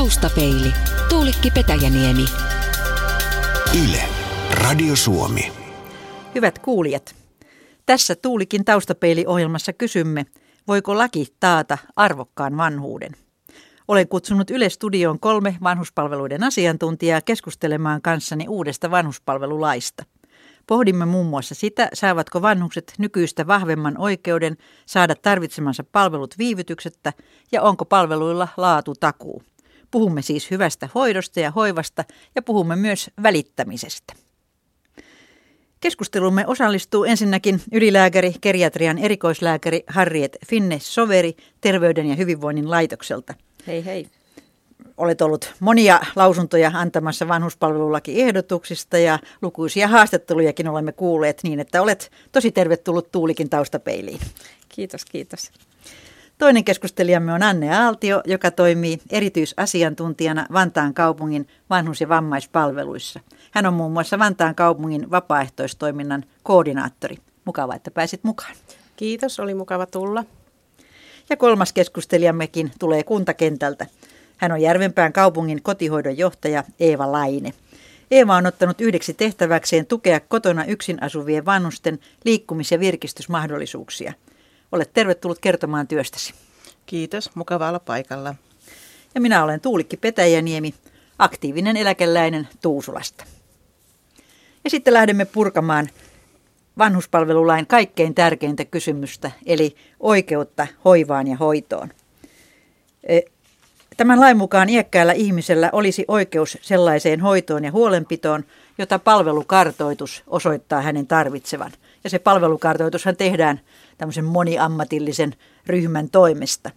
Taustapeili. Tuulikki Petäjäniemi. Yle. Radio Suomi. Hyvät kuulijat, tässä Tuulikin taustapeili-ohjelmassa kysymme, voiko laki taata arvokkaan vanhuuden? Olen kutsunut Yle Studioon kolme vanhuspalveluiden asiantuntijaa keskustelemaan kanssani uudesta vanhuspalvelulaista. Pohdimme muun muassa sitä, saavatko vanhukset nykyistä vahvemman oikeuden saada tarvitsemansa palvelut viivytyksettä ja onko palveluilla laatu takuu. Puhumme siis hyvästä hoidosta ja hoivasta ja puhumme myös välittämisestä. Keskustelumme osallistuu ensinnäkin ylilääkäri, geriatrian erikoislääkäri Harriet Finne Soveri Terveyden ja hyvinvoinnin laitokselta. Hei hei. Olet ollut monia lausuntoja antamassa vanhuspalvelulakiehdotuksista ja lukuisia haastattelujakin olemme kuulleet niin, että olet tosi tervetullut Tuulikin taustapeiliin. Kiitos, kiitos. Toinen keskustelijamme on Anne Aaltio, joka toimii erityisasiantuntijana Vantaan kaupungin vanhus- ja vammaispalveluissa. Hän on muun muassa Vantaan kaupungin vapaaehtoistoiminnan koordinaattori. Mukava, että pääsit mukaan. Kiitos, oli mukava tulla. Ja kolmas keskustelijammekin tulee kuntakentältä. Hän on Järvenpään kaupungin kotihoidon johtaja Eeva Laine. Eeva on ottanut yhdeksi tehtäväkseen tukea kotona yksin asuvien vanhusten liikkumis- ja virkistysmahdollisuuksia. Olet tervetullut kertomaan työstäsi. Kiitos, mukava olla paikalla. Ja minä olen Tuulikki Petäjäniemi, aktiivinen eläkeläinen Tuusulasta. Ja sitten lähdemme purkamaan vanhuspalvelulain kaikkein tärkeintä kysymystä, eli oikeutta hoivaan ja hoitoon. E, tämän lain mukaan iäkkäällä ihmisellä olisi oikeus sellaiseen hoitoon ja huolenpitoon, jota palvelukartoitus osoittaa hänen tarvitsevan. Ja se palvelukartoitushan tehdään tämmöisen moniammatillisen ryhmän toimesta.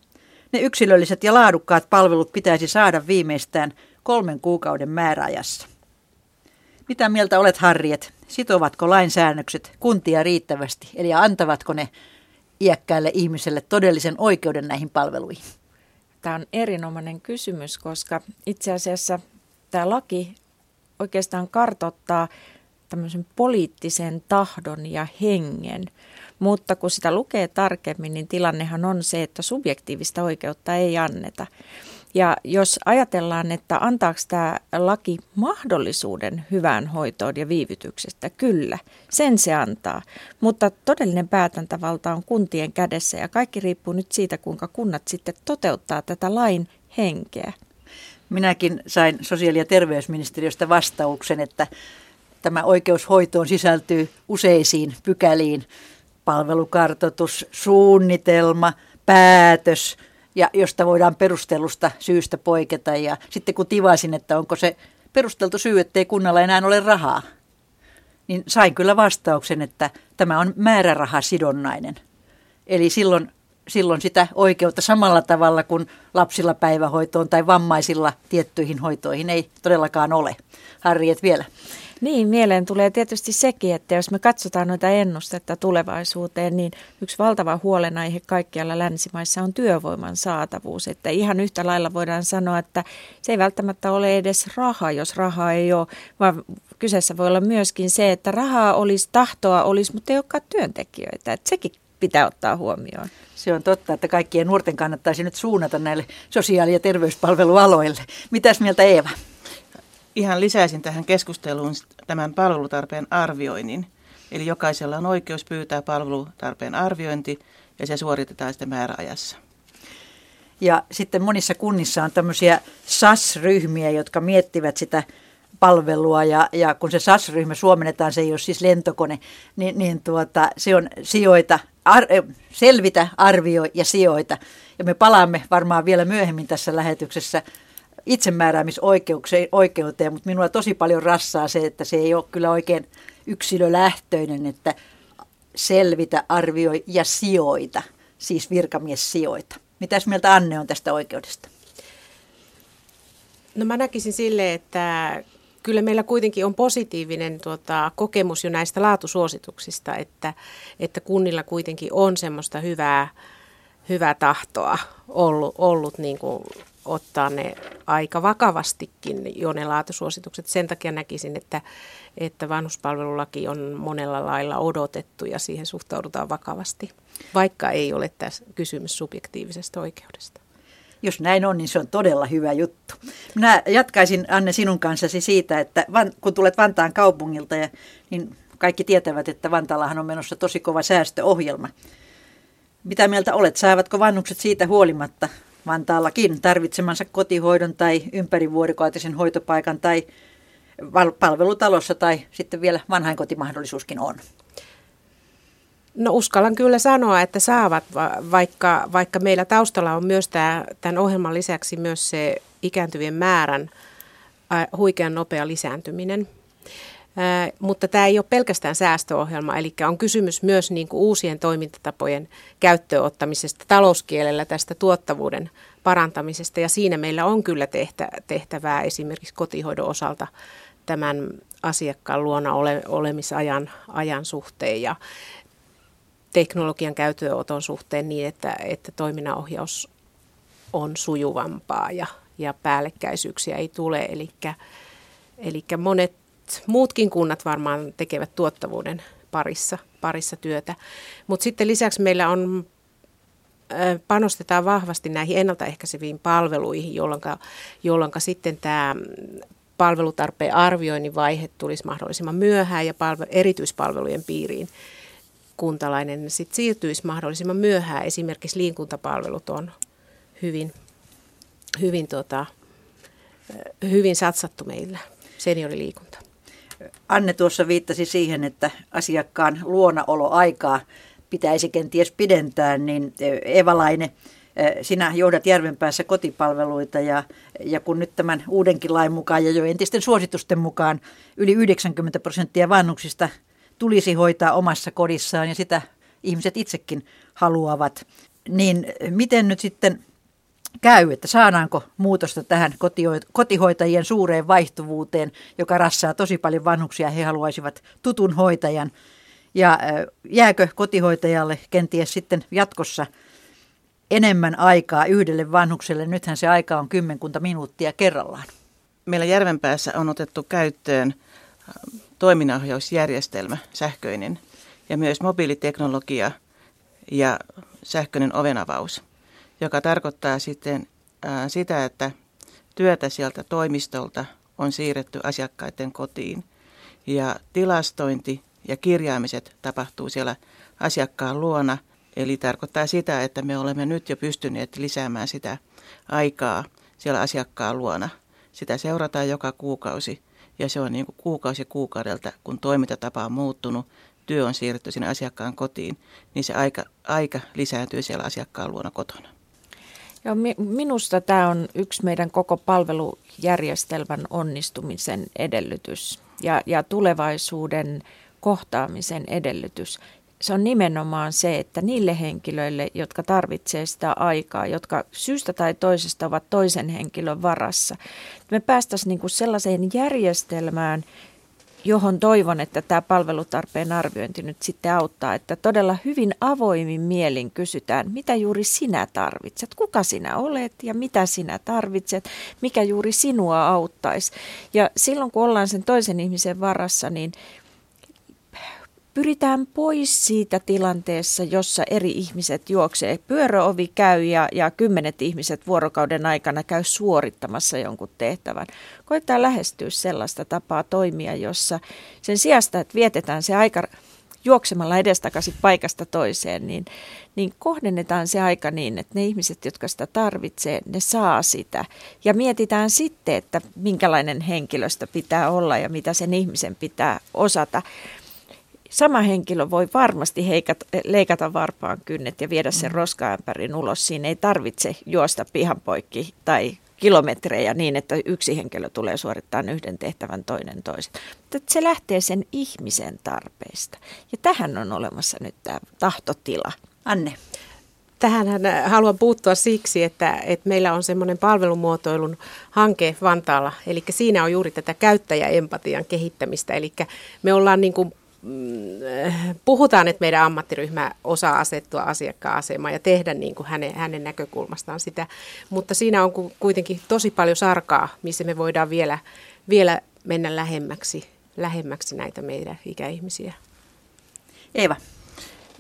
Ne yksilölliset ja laadukkaat palvelut pitäisi saada viimeistään kolmen kuukauden määräajassa. Mitä mieltä olet, Harriet? Sitovatko lainsäännökset kuntia riittävästi, eli antavatko ne iäkkäälle ihmiselle todellisen oikeuden näihin palveluihin? Tämä on erinomainen kysymys, koska itse asiassa tämä laki oikeastaan kartottaa tämmöisen poliittisen tahdon ja hengen. Mutta kun sitä lukee tarkemmin, niin tilannehan on se, että subjektiivista oikeutta ei anneta. Ja jos ajatellaan, että antaako tämä laki mahdollisuuden hyvään hoitoon ja viivytyksestä, kyllä, sen se antaa. Mutta todellinen päätäntävalta on kuntien kädessä ja kaikki riippuu nyt siitä, kuinka kunnat sitten toteuttaa tätä lain henkeä. Minäkin sain sosiaali- ja terveysministeriöstä vastauksen, että tämä oikeus hoitoon sisältyy useisiin pykäliin. Palvelukartoitus, suunnitelma, päätös, ja josta voidaan perustelusta syystä poiketa. Ja sitten kun tivasin, että onko se perusteltu syy, ettei kunnalla enää ole rahaa, niin sain kyllä vastauksen, että tämä on määrärahasidonnainen. Eli silloin, silloin sitä oikeutta samalla tavalla kuin lapsilla päivähoitoon tai vammaisilla tiettyihin hoitoihin ei todellakaan ole. Harriet vielä. Niin, mieleen tulee tietysti sekin, että jos me katsotaan noita ennustetta tulevaisuuteen, niin yksi valtava huolenaihe kaikkialla länsimaissa on työvoiman saatavuus. Että ihan yhtä lailla voidaan sanoa, että se ei välttämättä ole edes raha, jos rahaa ei ole, vaan kyseessä voi olla myöskin se, että rahaa olisi, tahtoa olisi, mutta ei olekaan työntekijöitä. Että sekin pitää ottaa huomioon. Se on totta, että kaikkien nuorten kannattaisi nyt suunnata näille sosiaali- ja terveyspalvelualoille. Mitäs mieltä Eeva? Ihan lisäisin tähän keskusteluun tämän palvelutarpeen arvioinnin. Eli jokaisella on oikeus pyytää palvelutarpeen arviointi ja se suoritetaan sitten määräajassa. Ja sitten monissa kunnissa on tämmöisiä SAS-ryhmiä, jotka miettivät sitä palvelua ja, ja kun se SAS-ryhmä suomennetaan, se ei ole siis lentokone, niin, niin tuota, se on sijoita, ar, selvitä, arvioi ja sijoita. Ja me palaamme varmaan vielä myöhemmin tässä lähetyksessä itsemääräämisoikeuteen, mutta minua tosi paljon rassaa se, että se ei ole kyllä oikein yksilölähtöinen, että selvitä, arvioi ja sijoita, siis virkamies sijoita. Mitäs mieltä Anne on tästä oikeudesta? No mä näkisin sille, että kyllä meillä kuitenkin on positiivinen tuota, kokemus jo näistä laatusuosituksista, että, että kunnilla kuitenkin on semmoista hyvää, hyvää tahtoa ollut, ollut niin kuin ottaa ne aika vakavastikin jo ne laatusuositukset. Sen takia näkisin, että, että vanhuspalvelulaki on monella lailla odotettu ja siihen suhtaudutaan vakavasti, vaikka ei ole tässä kysymys subjektiivisesta oikeudesta. Jos näin on, niin se on todella hyvä juttu. Minä jatkaisin Anne sinun kanssasi siitä, että kun tulet Vantaan kaupungilta, ja, niin kaikki tietävät, että Vantaallahan on menossa tosi kova säästöohjelma. Mitä mieltä olet? Saavatko vannukset siitä huolimatta Vantaallakin tarvitsemansa kotihoidon tai ympärivuorokautisen hoitopaikan tai palvelutalossa tai sitten vielä vanhainkotimahdollisuuskin on? No uskallan kyllä sanoa, että saavat, vaikka, vaikka meillä taustalla on myös tämä, tämän ohjelman lisäksi myös se ikääntyvien määrän huikean nopea lisääntyminen. Ää, mutta tämä ei ole pelkästään säästöohjelma, eli on kysymys myös niin kuin uusien toimintatapojen käyttöönottamisesta talouskielellä tästä tuottavuuden parantamisesta. Ja siinä meillä on kyllä tehtä, tehtävää esimerkiksi kotihoidon osalta tämän asiakkaan luona ole, olemisajan ajan suhteen ja teknologian käyttöönoton suhteen niin, että, että toiminnanohjaus on sujuvampaa ja, ja päällekkäisyyksiä ei tule. Eli monet muutkin kunnat varmaan tekevät tuottavuuden parissa, parissa työtä. Mutta sitten lisäksi meillä on panostetaan vahvasti näihin ennaltaehkäiseviin palveluihin, jolloin, jolloin sitten tämä palvelutarpeen arvioinnin vaihe tulisi mahdollisimman myöhään ja palve, erityispalvelujen piiriin kuntalainen sit siirtyisi mahdollisimman myöhään. Esimerkiksi liikuntapalvelut on hyvin, hyvin, tota, hyvin satsattu meillä, senioriliikunta. Anne tuossa viittasi siihen, että asiakkaan luonaoloaikaa pitäisi kenties pidentää, niin Evalainen, sinä johdat Järvenpäässä kotipalveluita ja, ja kun nyt tämän uudenkin lain mukaan ja jo entisten suositusten mukaan yli 90 prosenttia vanhuksista tulisi hoitaa omassa kodissaan ja sitä ihmiset itsekin haluavat, niin miten nyt sitten käy, että saadaanko muutosta tähän kotihoitajien suureen vaihtuvuuteen, joka rassaa tosi paljon vanhuksia. He haluaisivat tutun hoitajan. Ja jääkö kotihoitajalle kenties sitten jatkossa enemmän aikaa yhdelle vanhukselle? Nythän se aika on kymmenkunta minuuttia kerrallaan. Meillä Järvenpäässä on otettu käyttöön toiminnanohjausjärjestelmä, sähköinen, ja myös mobiiliteknologia ja sähköinen ovenavaus – joka tarkoittaa sitten sitä, että työtä sieltä toimistolta on siirretty asiakkaiden kotiin ja tilastointi ja kirjaamiset tapahtuu siellä asiakkaan luona. Eli tarkoittaa sitä, että me olemme nyt jo pystyneet lisäämään sitä aikaa siellä asiakkaan luona. Sitä seurataan joka kuukausi ja se on niin kuin kuukausi kuukaudelta, kun toimintatapa on muuttunut, työ on siirretty sinne asiakkaan kotiin, niin se aika, aika lisääntyy siellä asiakkaan luona kotona. Joo, minusta tämä on yksi meidän koko palvelujärjestelmän onnistumisen edellytys ja, ja tulevaisuuden kohtaamisen edellytys. Se on nimenomaan se, että niille henkilöille, jotka tarvitsevat sitä aikaa, jotka syystä tai toisesta ovat toisen henkilön varassa, me päästäisiin niinku sellaiseen järjestelmään, johon toivon, että tämä palvelutarpeen arviointi nyt sitten auttaa, että todella hyvin avoimin mielin kysytään, mitä juuri sinä tarvitset, kuka sinä olet ja mitä sinä tarvitset, mikä juuri sinua auttaisi. Ja silloin kun ollaan sen toisen ihmisen varassa, niin pyritään pois siitä tilanteessa, jossa eri ihmiset juoksee. Pyöröovi käy ja, ja kymmenet ihmiset vuorokauden aikana käy suorittamassa jonkun tehtävän. Koittaa lähestyä sellaista tapaa toimia, jossa sen sijasta, että vietetään se aika juoksemalla edestakaisin paikasta toiseen, niin, niin kohdennetaan se aika niin, että ne ihmiset, jotka sitä tarvitsee, ne saa sitä. Ja mietitään sitten, että minkälainen henkilöstö pitää olla ja mitä sen ihmisen pitää osata sama henkilö voi varmasti heikata, leikata varpaan kynnet ja viedä sen mm. roskaämpärin ulos. Siinä ei tarvitse juosta pihan poikki tai kilometrejä niin, että yksi henkilö tulee suorittamaan yhden tehtävän, toinen toisen. Mutta se lähtee sen ihmisen tarpeista. Ja tähän on olemassa nyt tämä tahtotila. Anne. Tähän haluan puuttua siksi, että, että meillä on semmoinen palvelumuotoilun hanke Vantaalla. Eli siinä on juuri tätä käyttäjäempatian kehittämistä. Eli me ollaan niin kuin puhutaan, että meidän ammattiryhmä osaa asettua asiakkaan asemaan ja tehdä niin kuin hänen, hänen näkökulmastaan sitä, mutta siinä on kuitenkin tosi paljon sarkaa, missä me voidaan vielä, vielä mennä lähemmäksi, lähemmäksi näitä meidän ikäihmisiä. Eeva.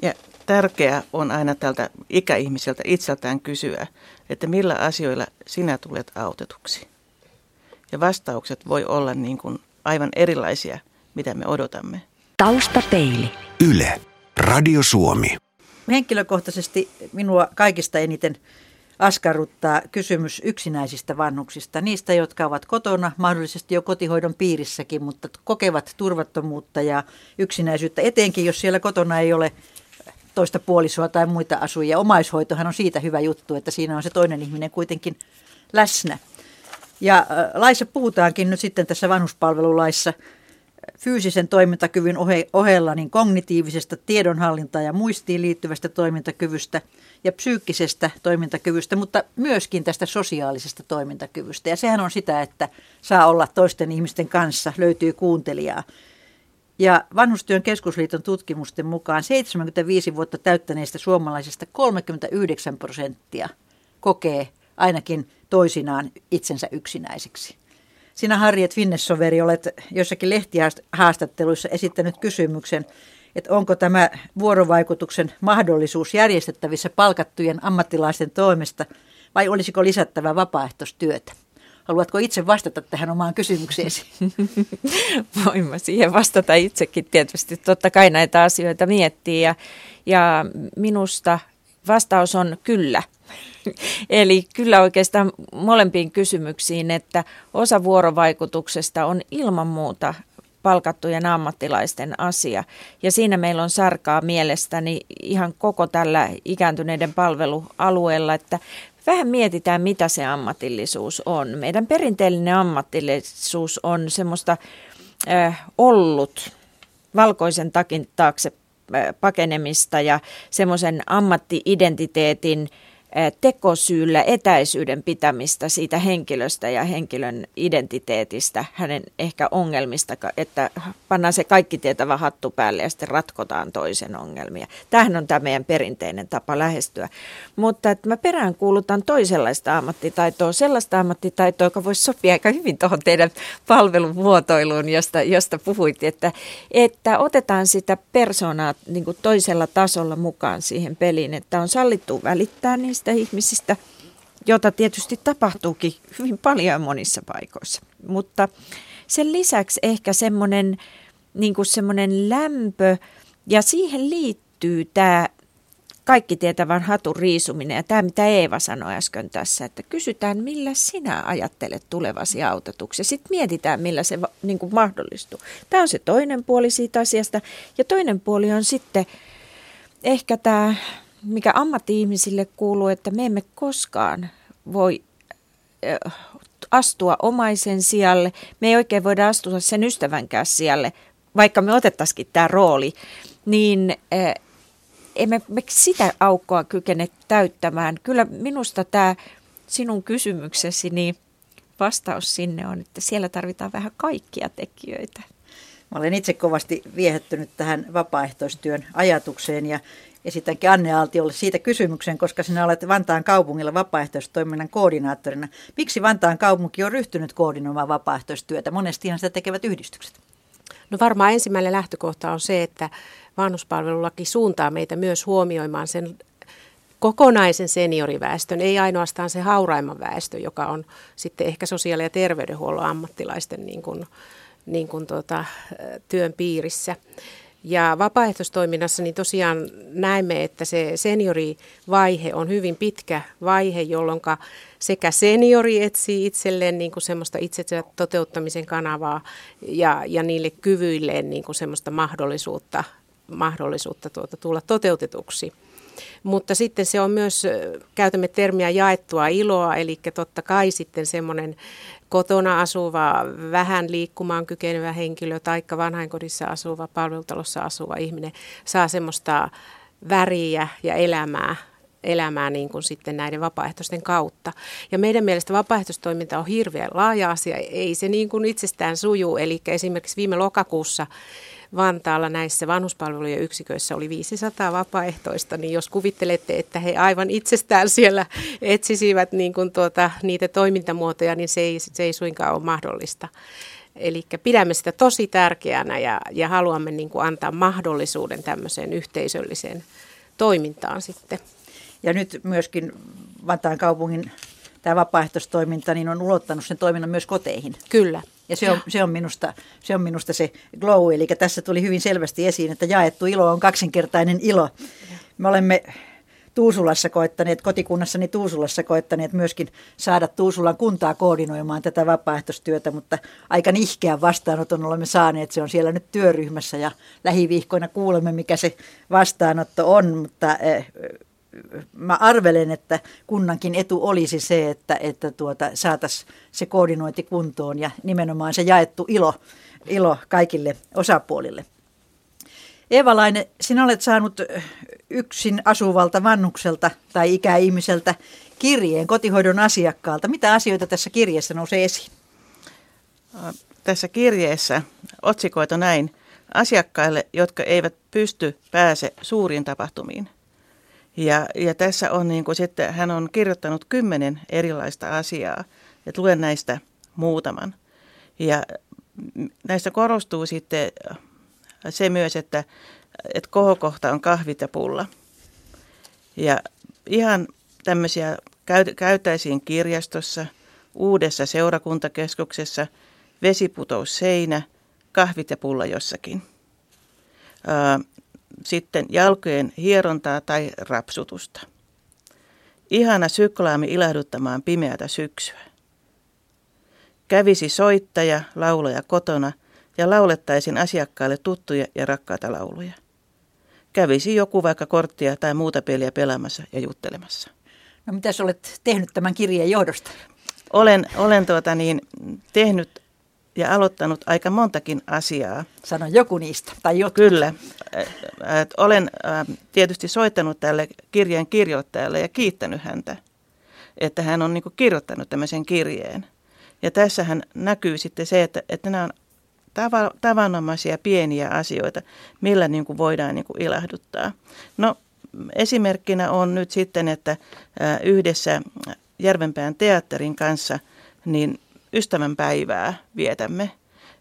Ja tärkeää on aina tältä ikäihmiseltä itseltään kysyä, että millä asioilla sinä tulet autetuksi. Ja vastaukset voi olla niin kuin aivan erilaisia, mitä me odotamme. Taustapeili. Yle. Radio Suomi. Henkilökohtaisesti minua kaikista eniten askarruttaa kysymys yksinäisistä vanhuksista, niistä, jotka ovat kotona, mahdollisesti jo kotihoidon piirissäkin, mutta kokevat turvattomuutta ja yksinäisyyttä, etenkin jos siellä kotona ei ole toista puolisoa tai muita asujia. Omaishoitohan on siitä hyvä juttu, että siinä on se toinen ihminen kuitenkin läsnä. Ja laissa puhutaankin nyt sitten tässä vanhuspalvelulaissa fyysisen toimintakyvyn ohella niin kognitiivisesta tiedonhallintaa ja muistiin liittyvästä toimintakyvystä ja psyykkisestä toimintakyvystä, mutta myöskin tästä sosiaalisesta toimintakyvystä. Ja sehän on sitä, että saa olla toisten ihmisten kanssa, löytyy kuuntelijaa. Ja Vanhustyön keskusliiton tutkimusten mukaan 75 vuotta täyttäneistä suomalaisista 39 prosenttia kokee ainakin toisinaan itsensä yksinäisiksi. Sinä Harriet Finnessoveri olet jossakin lehtihaastatteluissa esittänyt kysymyksen, että onko tämä vuorovaikutuksen mahdollisuus järjestettävissä palkattujen ammattilaisten toimesta vai olisiko lisättävä vapaaehtoistyötä? Haluatko itse vastata tähän omaan kysymykseesi? Voin mä siihen vastata itsekin tietysti. Totta kai näitä asioita miettii ja, ja minusta vastaus on kyllä. Eli kyllä oikeastaan molempiin kysymyksiin, että osa vuorovaikutuksesta on ilman muuta palkattujen ammattilaisten asia. Ja siinä meillä on sarkaa mielestäni ihan koko tällä ikääntyneiden palvelualueella, että vähän mietitään, mitä se ammatillisuus on. Meidän perinteellinen ammatillisuus on semmoista äh, ollut valkoisen takin taakse pakenemista ja semmoisen ammattiidentiteetin tekosyyllä etäisyyden pitämistä siitä henkilöstä ja henkilön identiteetistä, hänen ehkä ongelmista, että pannaan se kaikki tietävä hattu päälle ja sitten ratkotaan toisen ongelmia. Tämähän on tämä meidän perinteinen tapa lähestyä. Mutta että mä perään kuulutan toisenlaista ammattitaitoa, sellaista ammattitaitoa, joka voisi sopia aika hyvin tuohon teidän palvelumuotoiluun, josta, josta puhuit, että, että otetaan sitä persoonaa niin toisella tasolla mukaan siihen peliin, että on sallittu välittää niistä niistä ihmisistä, jota tietysti tapahtuukin hyvin paljon monissa paikoissa. Mutta sen lisäksi ehkä semmoinen niin semmoinen lämpö ja siihen liittyy tämä kaikki tietävän hatun riisuminen ja tämä, mitä Eeva sanoi äsken tässä, että kysytään, millä sinä ajattelet tulevasi autetuksi. Sitten mietitään, millä se niin kuin mahdollistuu. Tämä on se toinen puoli siitä asiasta. Ja toinen puoli on sitten ehkä tämä mikä ammatti-ihmisille kuuluu, että me emme koskaan voi astua omaisen sijalle. Me ei oikein voida astua sen ystävänkään sijalle, vaikka me otettaisikin tämä rooli, niin emme me sitä aukkoa kykene täyttämään. Kyllä minusta tämä sinun kysymyksesi, niin vastaus sinne on, että siellä tarvitaan vähän kaikkia tekijöitä. Mä olen itse kovasti viehättynyt tähän vapaaehtoistyön ajatukseen ja esitänkin Anne Aaltiolle siitä kysymyksen, koska sinä olet Vantaan kaupungilla vapaaehtoistoiminnan koordinaattorina. Miksi Vantaan kaupunki on ryhtynyt koordinoimaan vapaaehtoistyötä? Monestihan sitä tekevät yhdistykset. No varmaan ensimmäinen lähtökohta on se, että vanhuspalvelulaki suuntaa meitä myös huomioimaan sen kokonaisen senioriväestön, ei ainoastaan se hauraimman väestö, joka on sitten ehkä sosiaali- ja terveydenhuollon ammattilaisten niin kuin, niin kuin tuota, työn piirissä. Ja vapaaehtoistoiminnassa niin tosiaan näemme, että se seniorivaihe on hyvin pitkä vaihe, jolloin sekä seniori etsii itselleen niin kuin semmoista itsensä toteuttamisen kanavaa ja, ja niille kyvyilleen niin kuin semmoista mahdollisuutta, mahdollisuutta tuota, tulla toteutetuksi. Mutta sitten se on myös, käytämme termiä jaettua iloa, eli totta kai sitten semmoinen kotona asuva, vähän liikkumaan kykenevä henkilö tai vanhainkodissa asuva, palvelutalossa asuva ihminen saa semmoista väriä ja elämää elämää niin kuin sitten näiden vapaaehtoisten kautta. Ja meidän mielestä vapaaehtoistoiminta on hirveän laaja asia, ei se niin kuin itsestään suju. Eli esimerkiksi viime lokakuussa Vantaalla näissä vanhuspalvelujen yksiköissä oli 500 vapaaehtoista, niin jos kuvittelette, että he aivan itsestään siellä etsisivät niin kuin tuota, niitä toimintamuotoja, niin se ei, se ei suinkaan ole mahdollista. Eli pidämme sitä tosi tärkeänä ja, ja haluamme niin kuin antaa mahdollisuuden tämmöiseen yhteisölliseen toimintaan sitten. Ja nyt myöskin Vantaan kaupungin tämä vapaaehtoistoiminta niin on ulottanut sen toiminnan myös koteihin. Kyllä. Ja se on, se, on minusta, se on minusta se glow, eli tässä tuli hyvin selvästi esiin, että jaettu ilo on kaksinkertainen ilo. Me olemme Tuusulassa koettaneet, kotikunnassani Tuusulassa koettaneet myöskin saada Tuusulan kuntaa koordinoimaan tätä vapaaehtoistyötä, mutta aika nihkeän vastaanoton olemme saaneet. Se on siellä nyt työryhmässä ja lähiviikkoina kuulemme, mikä se vastaanotto on, mutta eh, mä arvelen, että kunnankin etu olisi se, että, että tuota, saataisiin se koordinointi kuntoon ja nimenomaan se jaettu ilo, ilo kaikille osapuolille. Eeva-Laine, sinä olet saanut yksin asuvalta vannukselta tai ikäihmiseltä kirjeen kotihoidon asiakkaalta. Mitä asioita tässä kirjeessä nousee esiin? Tässä kirjeessä otsikoitu näin asiakkaille, jotka eivät pysty pääse suuriin tapahtumiin. Ja, ja tässä on niin kuin sitten, hän on kirjoittanut kymmenen erilaista asiaa, ja luen näistä muutaman. Ja näistä korostuu sitten se myös, että, että kohokohta on kahvit ja pulla. Ja ihan tämmöisiä käytäisiin kirjastossa, uudessa seurakuntakeskuksessa, vesiputous seinä, kahvit ja pulla jossakin. Sitten jalkojen hierontaa tai rapsutusta. Ihana syklaami ilahduttamaan pimeätä syksyä. Kävisi soittaja, laulaja kotona – ja laulettaisiin asiakkaille tuttuja ja rakkaita lauluja. Kävisi joku vaikka korttia tai muuta peliä pelaamassa ja juttelemassa. No mitä olet tehnyt tämän kirjeen johdosta? Olen, olen tuota niin, tehnyt ja aloittanut aika montakin asiaa. Sano joku niistä, tai jotkut. Kyllä. Olen tietysti soittanut tälle kirjeen kirjoittajalle ja kiittänyt häntä, että hän on niin kirjoittanut tämmöisen kirjeen. Ja tässähän näkyy sitten se, että, että nämä on tava, tavanomaisia pieniä asioita, millä niin kuin voidaan niin kuin ilahduttaa. No esimerkkinä on nyt sitten, että yhdessä Järvenpään teatterin kanssa niin ystävänpäivää vietämme.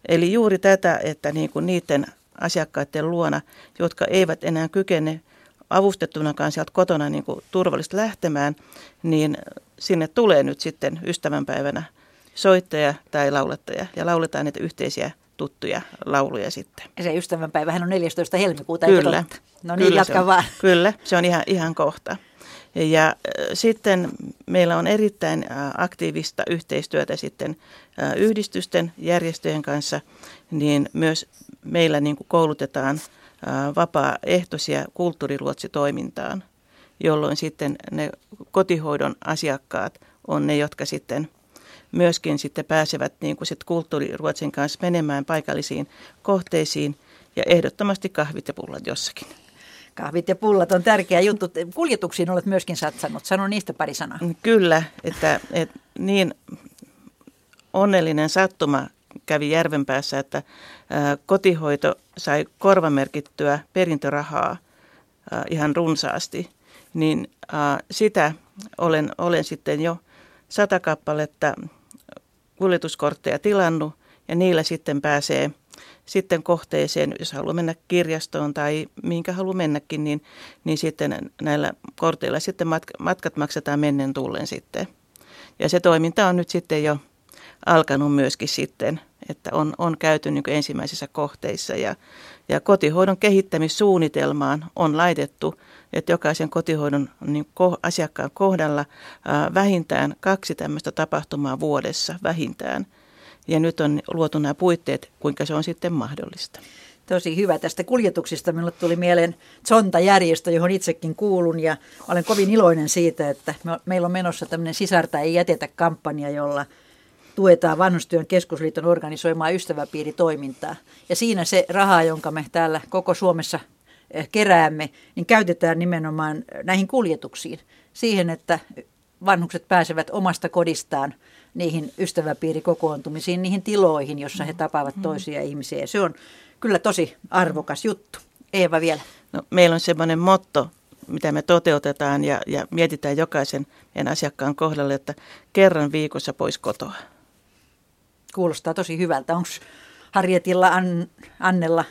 Eli juuri tätä, että niin kuin niiden asiakkaiden luona, jotka eivät enää kykene avustettunakaan sieltä kotona niin kuin turvallisesti lähtemään, niin sinne tulee nyt sitten ystävänpäivänä soittaja tai laulettaja ja lauletaan niitä yhteisiä tuttuja lauluja sitten. Ja se ystävänpäivähän on 14. helmikuuta. Kyllä. No niin, jatka on, vaan. Kyllä, se on ihan, ihan kohta. Ja äh, sitten meillä on erittäin äh, aktiivista yhteistyötä sitten äh, yhdistysten, järjestöjen kanssa, niin myös meillä niin kuin koulutetaan vapaaehtoisia kulttuuriruotsitoimintaan, jolloin sitten ne kotihoidon asiakkaat on ne, jotka sitten – myöskin sitten pääsevät niin kuin sit kulttuuriruotsin kanssa menemään paikallisiin kohteisiin ja ehdottomasti kahvit ja pullat jossakin. Kahvit ja pullat on tärkeä juttu. Kuljetuksiin olet myöskin satsannut. Sano niistä pari sanaa. Kyllä, että, että niin onnellinen sattuma kävi Järvenpäässä, että kotihoito sai korvamerkittyä perintörahaa ihan runsaasti. Niin sitä olen, olen sitten jo sata kappaletta kuljetuskortteja tilannut ja niillä sitten pääsee sitten kohteeseen, jos haluaa mennä kirjastoon tai mihinkä haluaa mennäkin, niin, niin sitten näillä korteilla sitten matkat maksetaan mennen tullen sitten. Ja se toiminta on nyt sitten jo alkanut myöskin sitten, että on, on käyty niin ensimmäisissä kohteissa ja, ja kotihoidon kehittämissuunnitelmaan on laitettu että jokaisen kotihoidon niin ko, asiakkaan kohdalla ää, vähintään kaksi tämmöistä tapahtumaa vuodessa vähintään. Ja nyt on luotu nämä puitteet, kuinka se on sitten mahdollista. Tosi hyvä tästä kuljetuksista. Minulle tuli mieleen Zonta-järjestö, johon itsekin kuulun ja olen kovin iloinen siitä, että me, meillä on menossa tämmöinen Sisarta ei jätetä kampanja, jolla tuetaan Vanhustyön keskusliiton organisoimaa ystäväpiiritoimintaa. Ja siinä se raha, jonka me täällä koko Suomessa keräämme, niin käytetään nimenomaan näihin kuljetuksiin. Siihen, että vanhukset pääsevät omasta kodistaan niihin ystäväpiirikokoontumisiin, niihin tiloihin, jossa he tapaavat toisia ihmisiä. Ja se on kyllä tosi arvokas juttu. Eeva vielä. No, meillä on semmoinen motto, mitä me toteutetaan ja, ja mietitään jokaisen meidän asiakkaan kohdalle, että kerran viikossa pois kotoa. Kuulostaa tosi hyvältä. Onko Harrietilla, An- Annella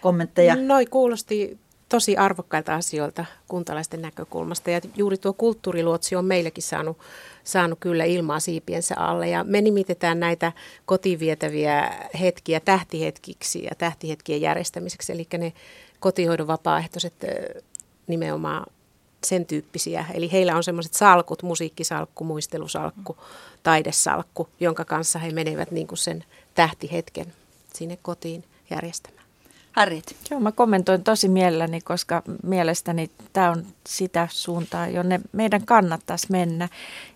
kommentteja? Noi kuulosti tosi arvokkailta asioilta kuntalaisten näkökulmasta. Ja juuri tuo kulttuuriluotsi on meillekin saanut, saanut kyllä ilmaa siipiensä alle. Ja me nimitetään näitä kotiin vietäviä hetkiä tähtihetkiksi ja tähtihetkien järjestämiseksi. Eli ne kotihoidon vapaaehtoiset nimenomaan sen tyyppisiä. Eli heillä on semmoiset salkut, musiikkisalkku, muistelusalkku, taidesalkku, jonka kanssa he menevät niin kuin sen tähtihetken sinne kotiin järjestämään. Harriet. Joo, mä kommentoin tosi mielelläni, koska mielestäni tämä on sitä suuntaa, jonne meidän kannattaisi mennä.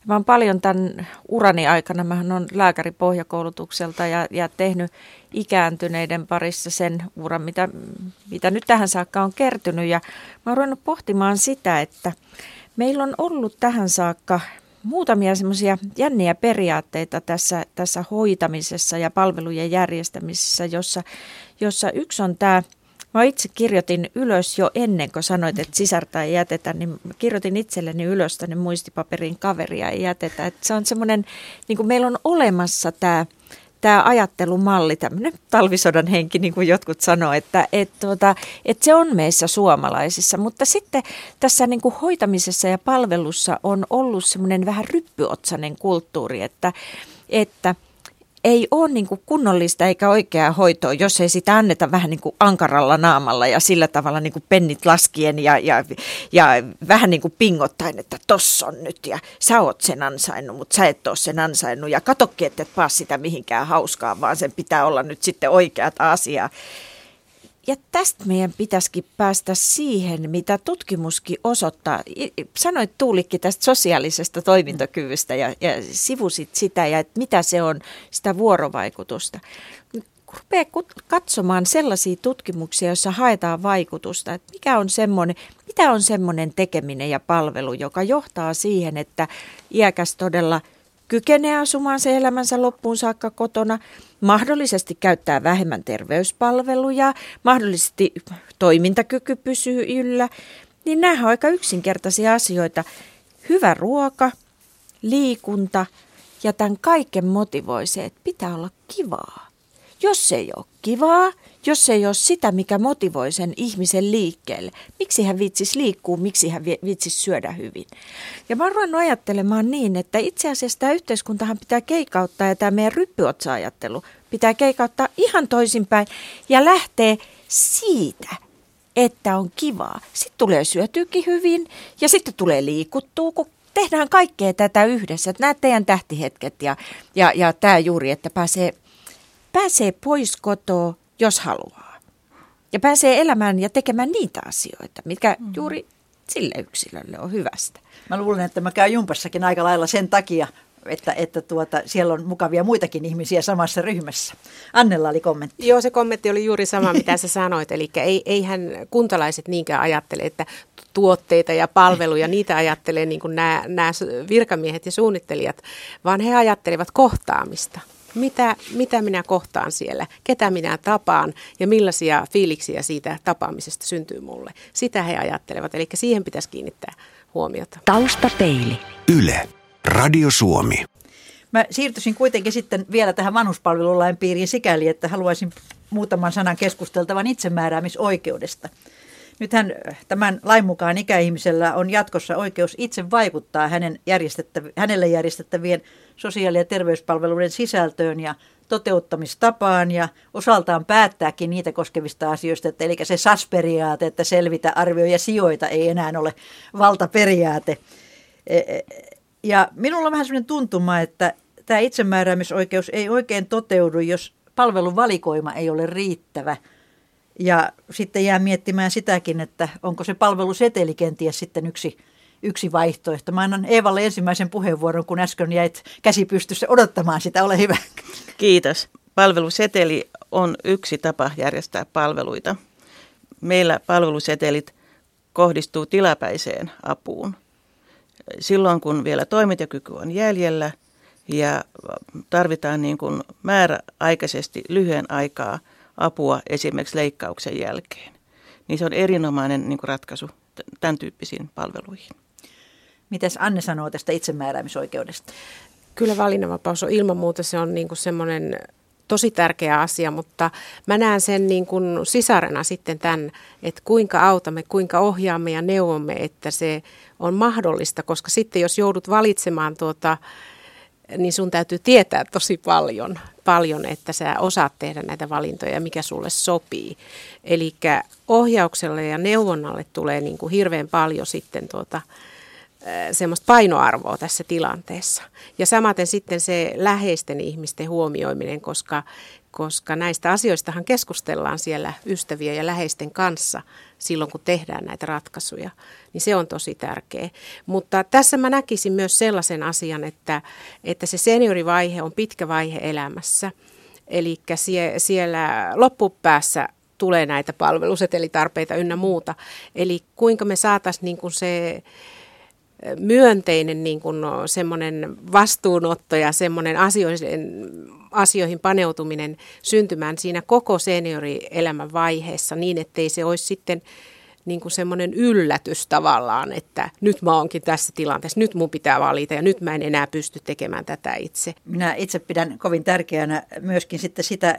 Mä oon paljon tämän urani aikana, mä oon lääkäri pohjakoulutukselta ja, ja tehnyt ikääntyneiden parissa sen uran, mitä, mitä nyt tähän saakka on kertynyt. Ja mä oon ruvennut pohtimaan sitä, että meillä on ollut tähän saakka muutamia semmoisia jänniä periaatteita tässä, tässä hoitamisessa ja palvelujen järjestämisessä, jossa, jossa yksi on tämä, mä itse kirjoitin ylös jo ennen kuin sanoit, että sisarta ei jätetä, niin kirjoitin itselleni ylös tänne muistipaperin kaveria ei jätetä. Että se on semmoinen, niin kuin meillä on olemassa tämä tämä ajattelumalli, tämmöinen talvisodan henki, niin kuin jotkut sanoo, että et, tuota, et se on meissä suomalaisissa. Mutta sitten tässä niin kuin hoitamisessa ja palvelussa on ollut semmoinen vähän ryppyotsainen kulttuuri, että, että – ei ole niin kuin kunnollista eikä oikeaa hoitoa, jos ei sitä anneta vähän niin kuin ankaralla naamalla ja sillä tavalla niin kuin pennit laskien ja, ja, ja vähän niin kuin pingottaen, että tossa on nyt ja sä oot sen ansainnut, mutta sä et ole sen ansainnut ja katokki, että et sitä mihinkään hauskaa, vaan sen pitää olla nyt sitten oikeat asiaa. Ja tästä meidän pitäisikin päästä siihen, mitä tutkimuskin osoittaa. Sanoit Tuulikki tästä sosiaalisesta toimintakyvystä ja, ja sivusit sitä ja että mitä se on, sitä vuorovaikutusta. Rupee katsomaan sellaisia tutkimuksia, joissa haetaan vaikutusta, että mikä on semmoinen, mitä on semmoinen tekeminen ja palvelu, joka johtaa siihen, että iäkäs todella – kykenee asumaan se elämänsä loppuun saakka kotona, mahdollisesti käyttää vähemmän terveyspalveluja, mahdollisesti toimintakyky pysyy yllä, niin nämä on aika yksinkertaisia asioita. Hyvä ruoka, liikunta ja tämän kaiken motivoi se, että pitää olla kivaa. Jos se ei ole kivaa, jos se ei ole sitä, mikä motivoi sen ihmisen liikkeelle, miksi hän viitsis liikkuu, miksi hän viitsis syödä hyvin. Ja mä oon ajattelemaan niin, että itse asiassa tämä yhteiskuntahan pitää keikauttaa ja tämä meidän ryppyotsa-ajattelu pitää keikauttaa ihan toisinpäin ja lähtee siitä, että on kivaa. Sitten tulee syötyykin hyvin ja sitten tulee liikuttua, kun tehdään kaikkea tätä yhdessä. Että nämä teidän tähtihetket ja, ja, ja tämä juuri, että pääsee, pääsee pois kotoa jos haluaa. Ja pääsee elämään ja tekemään niitä asioita, mitkä mm. juuri sille yksilölle on hyvästä. Mä luulen, että mä käyn jumpassakin aika lailla sen takia, että, että tuota, siellä on mukavia muitakin ihmisiä samassa ryhmässä. Annella oli kommentti. Joo, se kommentti oli juuri sama, mitä sä sanoit. Eli ei, eihän kuntalaiset niinkään ajattele, että tuotteita ja palveluja, niitä ajattelee niin nämä virkamiehet ja suunnittelijat, vaan he ajattelevat kohtaamista mitä, mitä minä kohtaan siellä, ketä minä tapaan ja millaisia fiiliksiä siitä tapaamisesta syntyy mulle. Sitä he ajattelevat, eli siihen pitäisi kiinnittää huomiota. Taustapeili. Yle. Radio Suomi. Mä siirtyisin kuitenkin sitten vielä tähän vanhuspalvelulain piiriin sikäli, että haluaisin muutaman sanan keskusteltavan itsemääräämisoikeudesta. Nythän tämän lain mukaan ikäihmisellä on jatkossa oikeus itse vaikuttaa hänen järjestettäv- hänelle järjestettävien sosiaali- ja terveyspalveluiden sisältöön ja toteuttamistapaan ja osaltaan päättääkin niitä koskevista asioista, että eli se SAS-periaate, että selvitä, arvioi ja sijoita ei enää ole valtaperiaate. E, e, ja minulla on vähän sellainen tuntuma, että tämä itsemääräämisoikeus ei oikein toteudu, jos palveluvalikoima ei ole riittävä – ja sitten jää miettimään sitäkin, että onko se palveluseteli kenties sitten yksi, yksi vaihtoehto. Mä annan Eevalle ensimmäisen puheenvuoron, kun äsken jäit käsi pystyssä odottamaan sitä. Ole hyvä. Kiitos. Palveluseteli on yksi tapa järjestää palveluita. Meillä palvelusetelit kohdistuu tilapäiseen apuun. Silloin, kun vielä toimintakyky on jäljellä ja tarvitaan niin kuin määräaikaisesti lyhyen aikaa – apua esimerkiksi leikkauksen jälkeen. Niin se on erinomainen niin kuin ratkaisu tämän tyyppisiin palveluihin. Mitäs Anne sanoo tästä itsemääräämisoikeudesta? Kyllä valinnanvapaus on ilman muuta se on niin kuin semmoinen tosi tärkeä asia, mutta mä näen sen niin kuin sisarena sitten tämän, että kuinka autamme, kuinka ohjaamme ja neuvomme, että se on mahdollista, koska sitten jos joudut valitsemaan tuota, niin sun täytyy tietää tosi paljon, paljon, että sä osaat tehdä näitä valintoja, mikä sulle sopii. Eli ohjaukselle ja neuvonnalle tulee niin kuin hirveän paljon sitten tuota, semmoista painoarvoa tässä tilanteessa. Ja samaten sitten se läheisten ihmisten huomioiminen, koska, koska näistä asioistahan keskustellaan siellä ystävien ja läheisten kanssa silloin, kun tehdään näitä ratkaisuja, niin se on tosi tärkeä. Mutta tässä mä näkisin myös sellaisen asian, että, että se seniorivaihe on pitkä vaihe elämässä. Eli sie, siellä loppupäässä tulee näitä palvelusetelitarpeita ynnä muuta. Eli kuinka me saataisiin niin se myönteinen niin kuin semmoinen vastuunotto ja semmoinen asioihin, asioihin paneutuminen syntymään siinä koko seniorielämän vaiheessa niin, ettei se olisi sitten niin kuin semmoinen yllätys tavallaan, että nyt mä oonkin tässä tilanteessa, nyt mun pitää valita ja nyt mä en enää pysty tekemään tätä itse. Minä itse pidän kovin tärkeänä myöskin sitten sitä,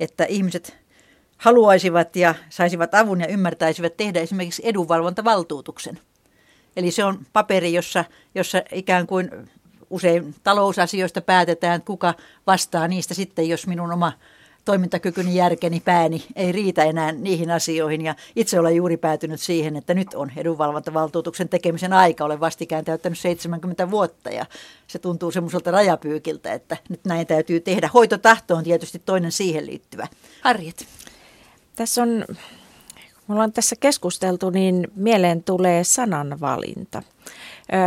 että ihmiset haluaisivat ja saisivat avun ja ymmärtäisivät tehdä esimerkiksi edunvalvontavaltuutuksen – Eli se on paperi, jossa, jossa ikään kuin usein talousasioista päätetään, kuka vastaa niistä sitten, jos minun oma toimintakykyni, järkeni, pääni ei riitä enää niihin asioihin. Ja itse olen juuri päätynyt siihen, että nyt on edunvalvontavaltuutuksen tekemisen aika. Olen vastikään täyttänyt 70 vuotta ja se tuntuu semmoiselta rajapyykiltä, että nyt näin täytyy tehdä. Hoitotahto on tietysti toinen siihen liittyvä. Harriet. Tässä on me ollaan tässä keskusteltu, niin mieleen tulee sananvalinta.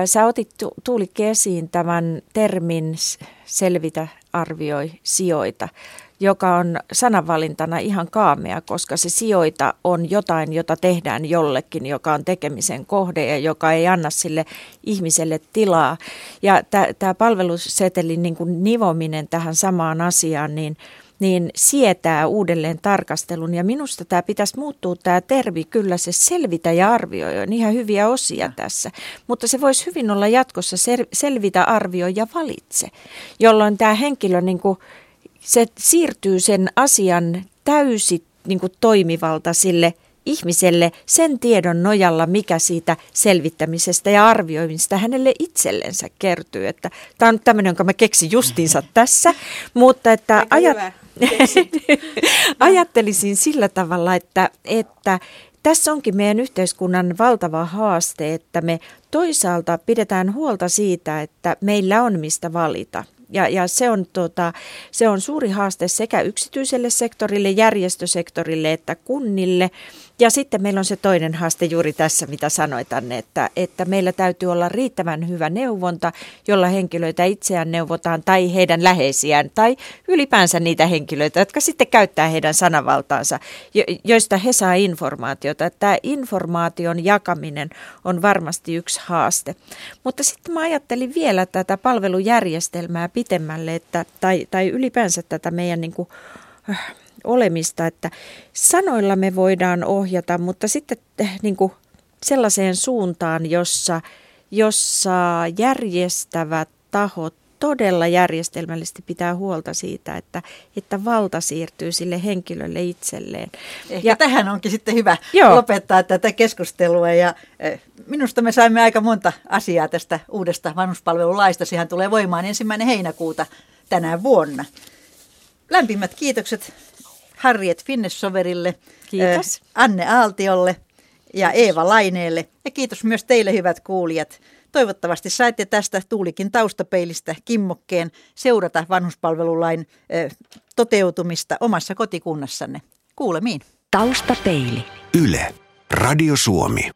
Sä otit Tuulikki esiin tämän termin selvitä, arvioi, sijoita, joka on sananvalintana ihan kaamea, koska se sijoita on jotain, jota tehdään jollekin, joka on tekemisen kohde ja joka ei anna sille ihmiselle tilaa. Ja tämä palvelusetelin niin kuin nivominen tähän samaan asiaan, niin – niin sietää uudelleen tarkastelun. Ja minusta tämä pitäisi muuttua tämä termi, kyllä se selvitä ja arvioi on ihan hyviä osia tässä. Mutta se voisi hyvin olla jatkossa selvitä, arvioi ja valitse, jolloin tämä henkilö niin kuin, se siirtyy sen asian täysi niin kuin toimivalta sille – ihmiselle sen tiedon nojalla, mikä siitä selvittämisestä ja arvioimisesta hänelle itsellensä kertyy. Että tämä on tämmöinen, jonka mä keksin justiinsa tässä, mutta että ajat... ajattelisin sillä tavalla, että, että tässä onkin meidän yhteiskunnan valtava haaste, että me toisaalta pidetään huolta siitä, että meillä on mistä valita. Ja, ja se, on, tota, se on suuri haaste sekä yksityiselle sektorille, järjestösektorille että kunnille. Ja sitten meillä on se toinen haaste juuri tässä, mitä sanoit Anne, että, että meillä täytyy olla riittävän hyvä neuvonta, jolla henkilöitä itseään neuvotaan tai heidän läheisiään tai ylipäänsä niitä henkilöitä, jotka sitten käyttää heidän sanavaltaansa, joista he saa informaatiota. Tämä informaation jakaminen on varmasti yksi haaste. Mutta sitten mä ajattelin vielä tätä palvelujärjestelmää pitemmälle, että, tai, tai ylipäänsä tätä meidän niin kuin, äh, olemista, että sanoilla me voidaan ohjata, mutta sitten eh, niin kuin sellaiseen suuntaan, jossa, jossa järjestävät tahot todella järjestelmällisesti pitää huolta siitä, että, että valta siirtyy sille henkilölle itselleen. Ehkä ja tähän onkin sitten hyvä joo. lopettaa tätä keskustelua ja eh, minusta me saimme aika monta asiaa tästä uudesta vanhuspalvelulaista. Sehän tulee voimaan ensimmäinen heinäkuuta tänä vuonna. Lämpimät kiitokset Harriet Finnessoverille, Kiitos. Anne Aaltiolle ja Eeva Laineelle. Ja kiitos myös teille hyvät kuulijat. Toivottavasti saitte tästä Tuulikin taustapeilistä kimmokkeen seurata vanhuspalvelulain toteutumista omassa kotikunnassanne. Kuulemiin. Taustapeili. Yle. Radio Suomi.